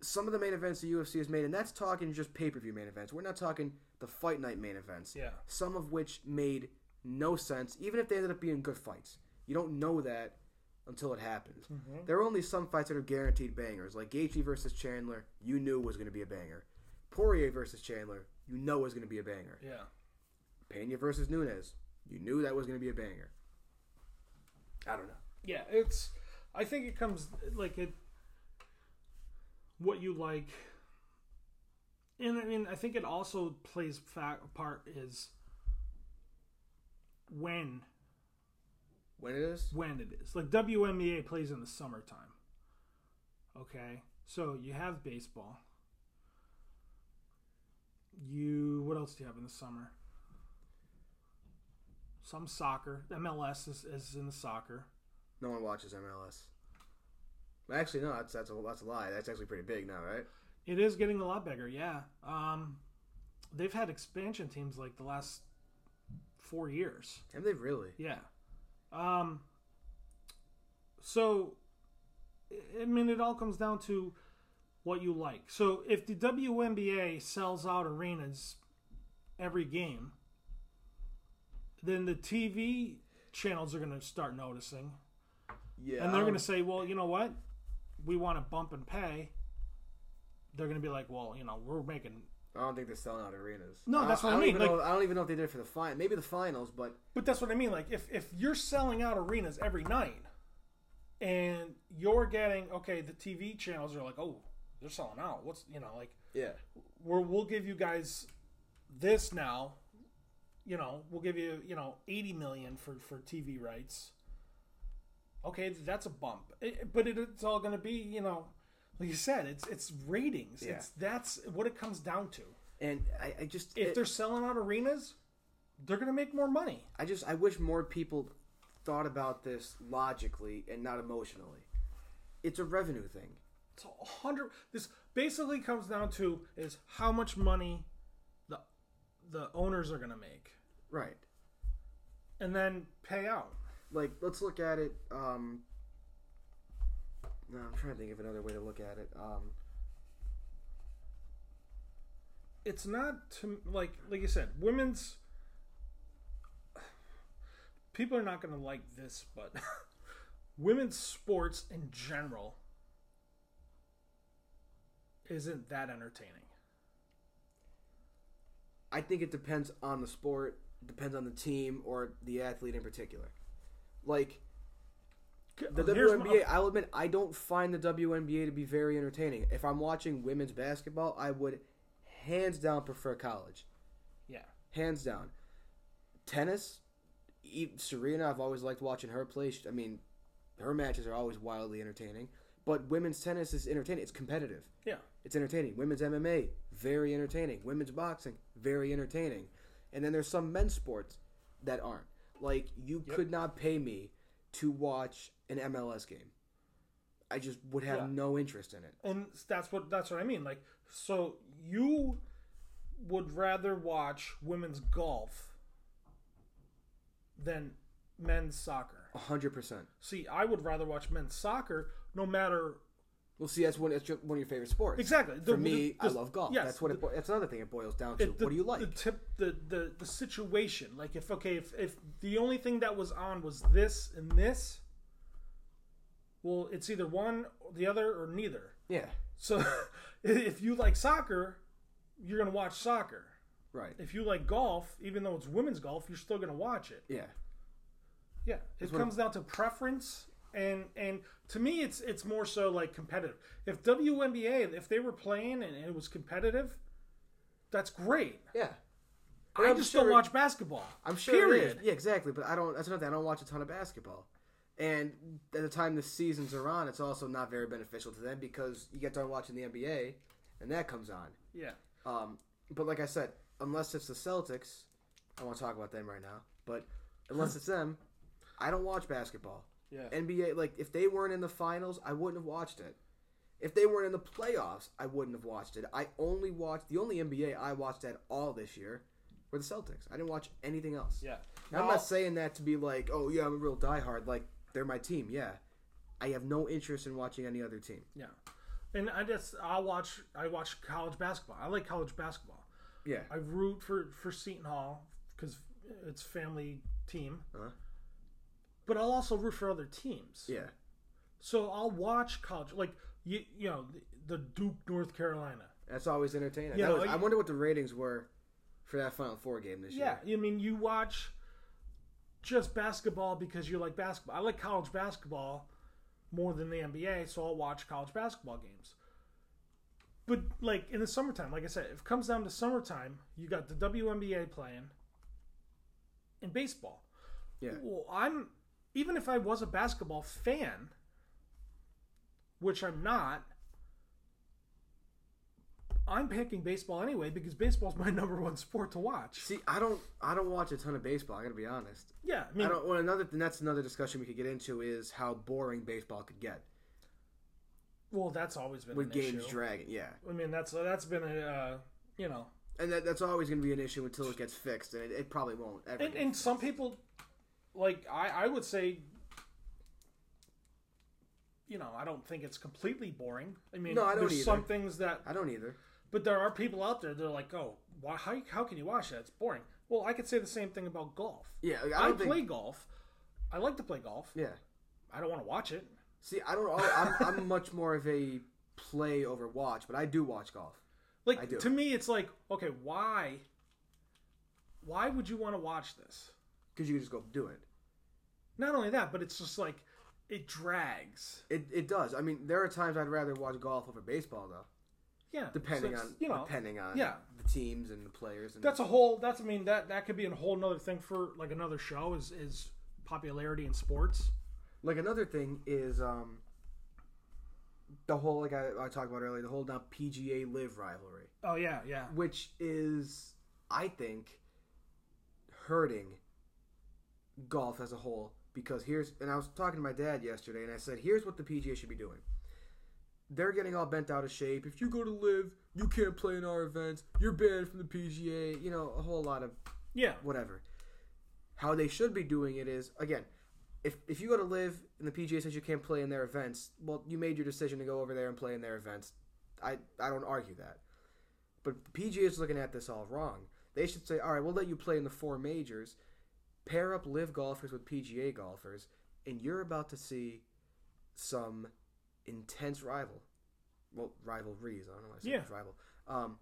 some of the main events the UFC has made, and that's talking just pay per view main events. We're not talking the fight night main events. Yeah. Some of which made no sense, even if they ended up being good fights. You don't know that until it happens. Mm-hmm. There are only some fights that are guaranteed bangers, like Gaethje versus Chandler. You knew was going to be a banger. Poirier versus Chandler. You know was going to be a banger. Yeah, Peña versus Nunes. You knew that was going to be a banger. I don't know. yeah. It's. I think it comes like it. What you like, and I mean, I think it also plays fact part is when When it is? when it is. Like WNBA plays in the summertime. Okay? So you have baseball. You what else do you have in the summer? Some soccer. MLS is, is in the soccer. No one watches MLS. Actually, no. That's that's a that's a lie. That's actually pretty big now, right? It is getting a lot bigger, yeah. Um, they've had expansion teams like the last four years. Have they really? Yeah. Um so I- I mean it all comes down to what you like. So if the WNBA sells out arenas every game, then the TV channels are going to start noticing Yeah. and they're going to say, "Well, you know what? We want to bump and pay." They're going to be like, "Well, you know, we're making I don't think they're selling out arenas. No, that's what I don't mean, like- know, I don't even know if they did it for the final. Maybe the finals, but But that's what I mean. Like if if you're selling out arenas every night, and you're getting okay, the TV channels are like, oh, they're selling out. What's you know like yeah. we're, we'll give you guys this now. You know, we'll give you you know eighty million for for TV rights. Okay, that's a bump, It- but it, it's all going to be you know, like you said, it's it's ratings. Yeah. It's that's what it comes down to. And I, I just If it- they're selling out arenas, they're going to make more money. I just I wish more people thought about this logically and not emotionally. It's a revenue thing. It's a hundred. This basically comes down to is how much money the the owners are going to make, Right. and then pay out. Like let's look at it um no, I'm trying to think of another way to look at it. Um It's not to like like you said, women's. People are not going to like this, but women's sports in general isn't that entertaining. I think it depends on the sport, depends on the team or the athlete in particular. Like the Here's WNBA, my- I'll admit I don't find the WNBA to be very entertaining. If I'm watching women's basketball, I would hands down prefer college. yeah, Hands down. Tennis, Serena, I've always liked watching her play. I mean, her matches are always wildly entertaining. But women's tennis is entertaining. It's competitive. yeah, It's entertaining. Women's MMA, very entertaining. Women's boxing, very entertaining. And then there's some men's sports that aren't. Like you Yep. could not pay me to watch an MLS game. I just would have Yeah. no interest in it. and that's what that's what I mean. Like, so you would rather watch women's golf than men's soccer. A hundred percent. See, I would rather watch men's soccer, no matter Well, see, that's one. That's your- one of your favorite sports. exactly. For me, I the- love golf. yes, that's what. It, that's another thing it boils down to. the- what do you like? The tip, the, the the situation. Like, if okay, if if the only thing that was on was this and this, Well, it's either one, the other, or neither. Yeah. So if you like soccer, you're to watch soccer. Right. If you like golf, even though it's women's golf, you're still to watch it. Yeah. Yeah, it comes down to preference, and and to me, it's it's more so like competitive. If WNBA, if they were playing and it was competitive, that's great. Yeah. I I'm just sure- don't watch basketball. I'm sure Period. Yeah, exactly. But I don't. That's another thing. I don't watch a ton of basketball, and at the time the seasons are on, it's also not very beneficial to them because you get done watching the NBA, and that comes on. Yeah, Um, but like I said, unless it's the Celtics, I won't talk about them right now. But unless it's them, I don't watch basketball. Yeah, NBA, like if they weren't in the finals, I wouldn't have watched it. If they weren't in the playoffs, I wouldn't have watched it. I only watched the only NBA I watched at all this year were the Celtics. I didn't watch anything else. yeah. Now, I'm not saying that to be like, oh yeah, I'm a real diehard. Like they're my team. Yeah, I have no interest in watching any other team. yeah. And I just I watch I watch college basketball. I like college basketball. Yeah, I root for for Seton Hall because it's family team. Uh-huh. But I'll also root for other teams. yeah, So I'll watch college, like you, you know, the, the Duke North Carolina. that's always entertaining. Yeah, was- I wonder what the ratings were for that Final Four game this Yeah, year. Yeah, I mean, you watch just basketball because you like basketball. I like college basketball more than the NBA, so I'll watch college basketball games. But like in the summertime, like I said, if it comes down to summertime, you got the WNBA playing and baseball. Yeah. Well, I'm even if I was a basketball fan, which I'm not. I'm picking baseball anyway because baseball's my number one sport to watch. See, I don't, I don't watch a ton of baseball. I gotta be honest. Yeah, I mean, I don't. Well, another, and that's another discussion we could get into is how boring baseball could get Well, that's always been with games issue. dragging. Yeah, I mean, that's that's been a uh, you know, and that, that's always going to be an issue until it gets fixed, and it, it probably won't ever. and, and some people, like I, I would say, you know, I don't think it's completely boring. I mean, No, I don't there's either. some things that, I don't either. but there are people out there that are like, oh, why, how how can you watch that? It's boring. Well, I could say the same thing about golf. Yeah, I I, think. play golf. I like to play golf. Yeah. I don't want to watch it. See, I don't. I'm, I'm much more of a play over watch, but I do watch golf. Like do. to me, it's like, okay, why? Why would you want to watch this? Because you can just go do it. Not only that, but it's just like it drags. It it does. I mean, there are times I'd rather watch golf over baseball, though, Yeah, depending so on you know depending on yeah. the teams and the players. And that's a whole. That's I mean that that could be a whole nother thing for like another show is is popularity in sports. like another thing is um the whole like I, I talked about earlier, the whole now PGA LIV rivalry, Oh yeah, yeah, which is I think hurting golf as a whole because here's and I was talking to my dad yesterday and I said here's what the PGA should be doing. They're getting all bent out of shape. If you go to LIV, you can't play in our events. You're banned from the PGA. You know, a whole lot of yeah. whatever. How they should be doing it is again, if if you go to LIV and the PGA says you can't play in their events, well, you made your decision to go over there and play in their events. I I don't argue that. But the PGA is looking at this all wrong. They should say, all right, we'll let you play in the four majors, pair up LIV golfers with PGA golfers, and you're about to see some intense rival, well, rivalries. I don't know why I said Yeah. rival. Um,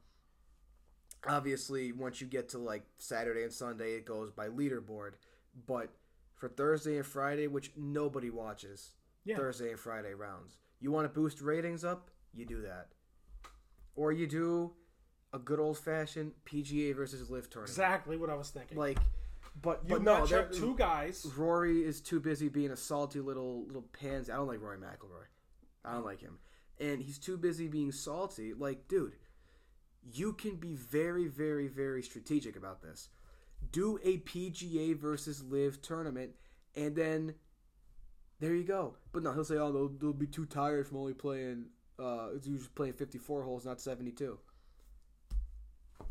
obviously once you get to like Saturday and Sunday it goes by leaderboard but for Thursday and Friday which nobody watches Yeah. Thursday and Friday rounds you want to boost ratings up you do that or you do a good old fashioned PGA versus LIV tournament Exactly what I was thinking. like but you but no match up two guys. Rory is too busy being a salty little little pansy. I don't like Rory McIlroy. I don't like him, and he's too busy being salty. Like, dude, you can be very, very, very strategic about this. Do a PGA versus LIV tournament, and then there you go. But no, he'll say, "Oh, they'll, they'll be too tired from only playing. Uh, it's usually playing fifty-four holes, not seventy-two.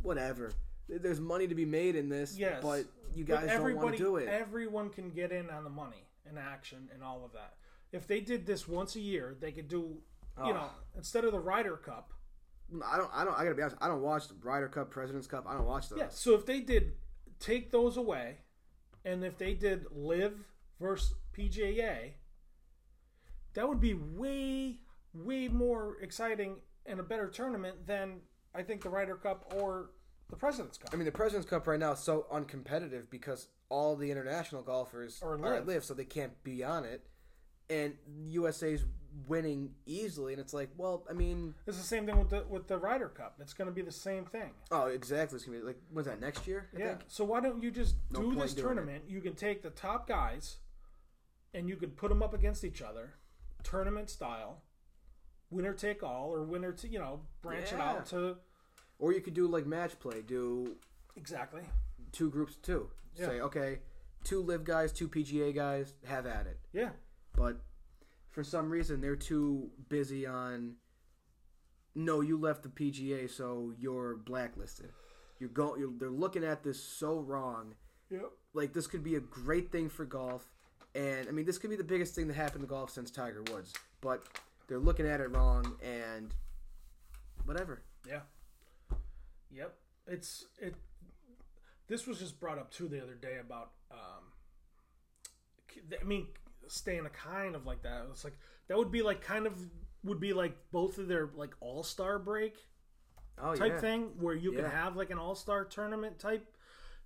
Whatever. There's money to be made in this, Yes. but you guys don't want to do it. everyone can get in on the money and action and all of that. If they did this once a year, they could do, you know, instead of the Ryder Cup. I don't. I don't. I gotta be honest. I don't watch the Ryder Cup, President's Cup. I don't watch those. Yeah. So if they did take those away, and if they did LIV versus PGA, that would be way way more exciting and a better tournament than I think the Ryder Cup or the President's Cup. I mean, the President's Cup right now is so uncompetitive because all the international golfers Are are, at LIV. LIV, so they can't be on it. And USA's winning easily, and it's like, well, I mean, It's the same thing with the with the Ryder Cup. It's going to be the same thing. oh, exactly. It's gonna be like, when's that next year? I Yeah. think. So why don't you just No do point this doing tournament? You can take the top guys, and you can put them up against each other, tournament style, winner take all, or winner to you know branch it Yeah. out to Or you could do like match play. Do exactly. two groups of two. Yeah. Say, okay, two LIV guys, two PGA guys, have at it. Yeah. But for some reason, they're too busy on. No, you left the PGA, so you're blacklisted. You're going. You're, they're looking at this so wrong. Yep. Like this could be a great thing for golf, and I mean this could be the biggest thing that happened to golf since Tiger Woods. But they're looking at it wrong, and whatever. Yeah. Yep. It's it. This was just brought up too the other day about. um I mean, staying a kind of like that. It's like that would be like kind of would be like both of their like all star break Oh type yeah. thing where you can have like an all star tournament type.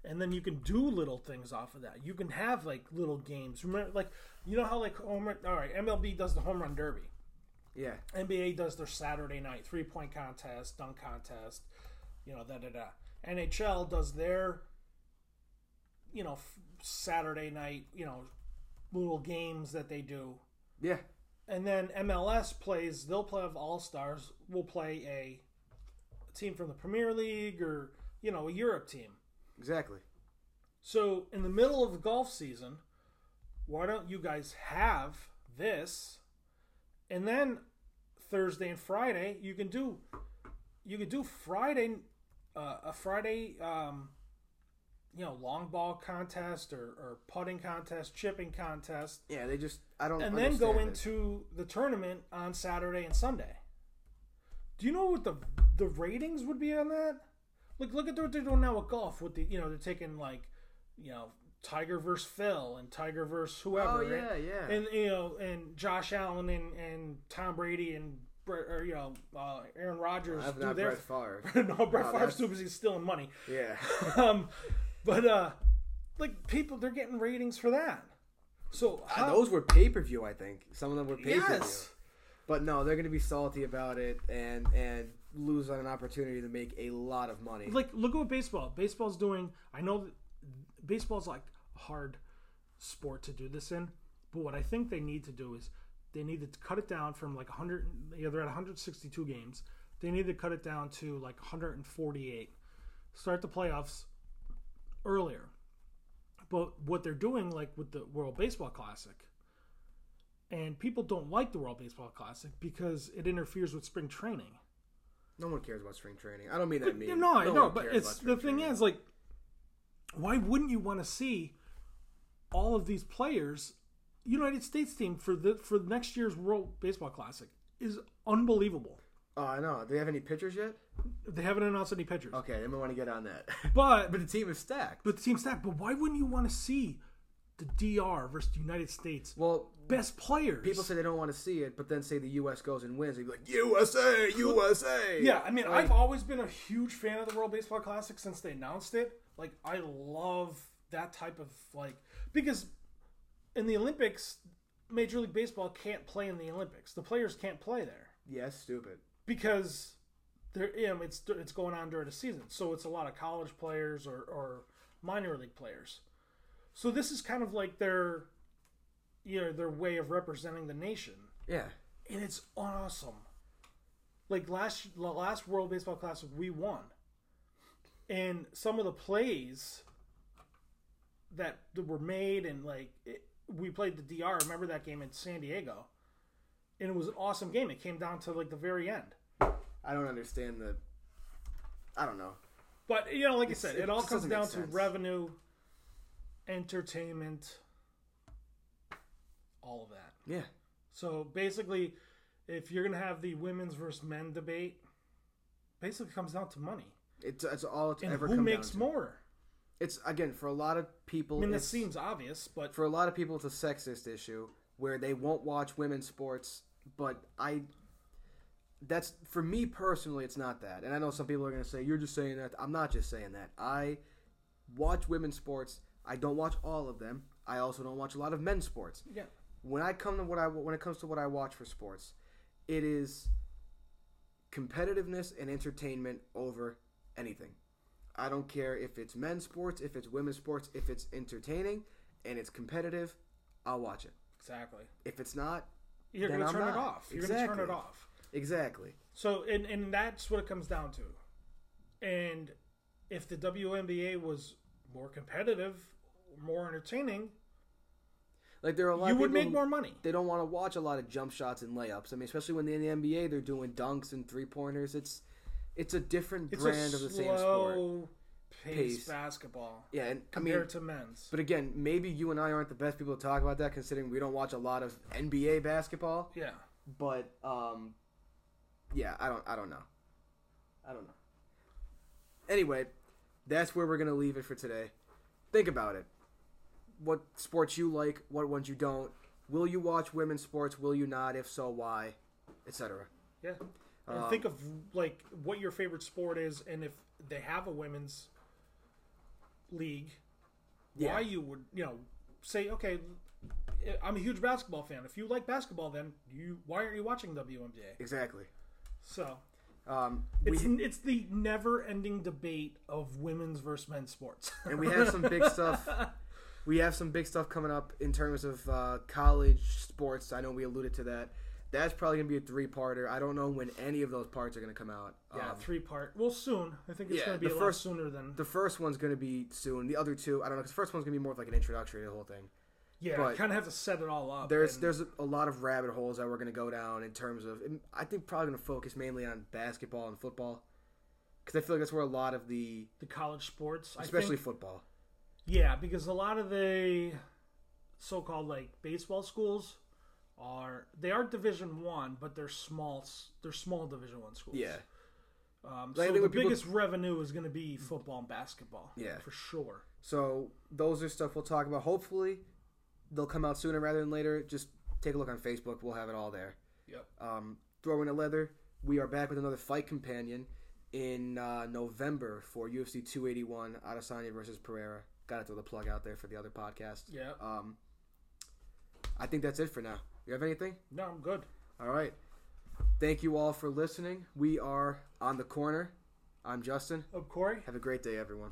And then you can do little things off of that. You can have like little games. Remember, like you know how like home run. All right, MLB does the home run derby. Yeah. NBA does their Saturday night three point contest, dunk contest, you know, da da da. NHL does their, you know, f- Saturday night, you know, little games that they do. Yeah. And then MLS plays, they'll play of All Stars, will play a team from the Premier League or, you know, a Europe team. Exactly. So in the middle of the golf season, why don't you guys have this? And then Thursday and Friday, you can do you could do Friday uh, a Friday um, you know long ball contest or, or putting contest, chipping contest, Yeah. They just. I don't. and then go it. into the tournament on Saturday and Sunday. Do you know what the the ratings would be on that? Like, look at what they're doing now with golf. With the you know they're taking like, you know, Tiger versus Phil and Tiger versus whoever. Oh yeah, yeah. And you know, and Josh Allen and, and Tom Brady and Or you know uh, Aaron Rodgers I've do not their. Brett Favre. no, Brett Oh, Favre's too busy stealing money. yeah. Um, but uh, like people, they're getting ratings for that. So how, Those were pay per view. I think some of them were pay per view. yes. But no, they're going to be salty about it and and lose on an opportunity to make a lot of money. like look at what baseball baseball's doing i know that baseball's like a hard sport to do this in but what i think they need to do is they need to cut it down from like 100 yeah they're at 162 games they need to cut it down to like 148 start the playoffs earlier but what they're doing like with the world baseball classic and people don't like the world baseball classic because it interferes with spring training no one cares about spring training. I don't mean that mean. no, I know, one but it's the thing training. is like, why wouldn't you want to see all of these players? United States team for the for next year's World Baseball Classic is unbelievable. Oh, I know. Do they have any pitchers yet? They haven't announced any pitchers, Okay, then we want to get on that. but but the team is stacked. but the team stacked. But why wouldn't you want to see the DR versus the United States Well, best players? people say they don't want to see it, but then say the U.S. goes and wins. They'd be like, USA, USA. Yeah, I mean, Like, I've always been a huge fan of the World Baseball Classic since they announced it. Like, I love that type of like because in the Olympics, Major League Baseball can't play in the Olympics. The players can't play there yeah, it's stupid. because they're you know, it's it's going on during the season. So it's a lot of college players or, or minor league players. So this is kind of like their you know their way of representing the nation Yeah, and it's awesome. Like last the last World Baseball Classic, we won, and some of the plays that that were made and like it, we played the DR. Remember that game in San Diego, and it was an awesome game. It came down to like the very end. I don't understand the. I don't know. But you know, like It's- I said, it it all comes down to revenue, entertainment, all of that. Yeah, So basically, if you're gonna have the women's versus men debate, basically comes down to money it's it's all it's and ever who makes more. It's again for a lot of people. I mean, that it's- seems obvious, but for a lot of people, it's a sexist issue. where they won't watch women's sports, but I that's for me personally it's not that. And I know some people are going to say you're just saying that. I'm not just saying that. I watch women's sports. I don't watch all of them. I also don't watch a lot of men's sports. Yeah. When I come to what I when it comes to what I watch for sports, it is competitiveness and entertainment over anything. I don't care if it's men's sports, if it's women's sports, if it's entertaining and it's competitive, I'll watch it. Exactly. If it's not, You're going to turn it not. off. You're going to turn it Exactly. off. exactly. So, and, and that's what it comes down to. And if the WNBA was more competitive, more entertaining, Like there are a lot you would make more money. they don't want to watch a lot of jump shots and layups. I mean, especially when they're in the NBA they're doing dunks and three pointers. It's it's a different It's brand a of the same sport. pace basketball Yeah, and I mean, compared to men's. but again, maybe you and I aren't the best people to talk about that, considering we don't watch a lot of NBA basketball. Yeah. But um, yeah, I don't I don't know. I don't know. Anyway, that's where we're gonna leave it for today. Think about it. What sports you like, what ones you don't. Will you watch women's sports? Will you not? If so, why? Etc. Yeah. Um, think of like what your favorite sport is, and if they have a women's league, Yeah. why you would you know say okay, I'm a huge basketball fan. If you like basketball, then you why aren't you watching WNBA? Exactly. So Um, we, it's it's the never ending debate of women's versus men's sports. and we have some big stuff. We have some big stuff coming up in terms of uh, college sports. I know we alluded to that. That's probably gonna be a three-parter. I don't know when any of those parts are gonna come out. yeah, Um, three part. Well, soon. I think it's yeah, going to be the first- sooner than the first one's gonna be soon. The other two, I don't know, because the first one's gonna be more of like an introductory to the whole thing. yeah. but kind of have to set it all up. There's and- there's a lot of rabbit holes that we're gonna go down in terms of. I think probably gonna focus mainly on basketball and football, because I feel like that's where a lot of the, the college sports, I especially think, football. Yeah, because a lot of the so-called like baseball schools are they are Division One, but they're small. They're small Division One schools. Yeah, Um, Like, so the when people- biggest revenue is going to be football and basketball. Yeah. for sure. So those are stuff we'll talk about. Hopefully, they'll come out sooner rather than later. Just take a look on Facebook. We'll have it all there. Yep. Um, throw in a leather. We are back with another fight companion in uh, November for UFC 281 Adesanya versus Pereira. Got to throw the plug out there for the other podcast. Yeah. Um, I think that's it for now. You have anything? No, I'm good. All right. Thank you all for listening. We are on the corner. I'm Justin. Oh, Corey. Have a great day, everyone.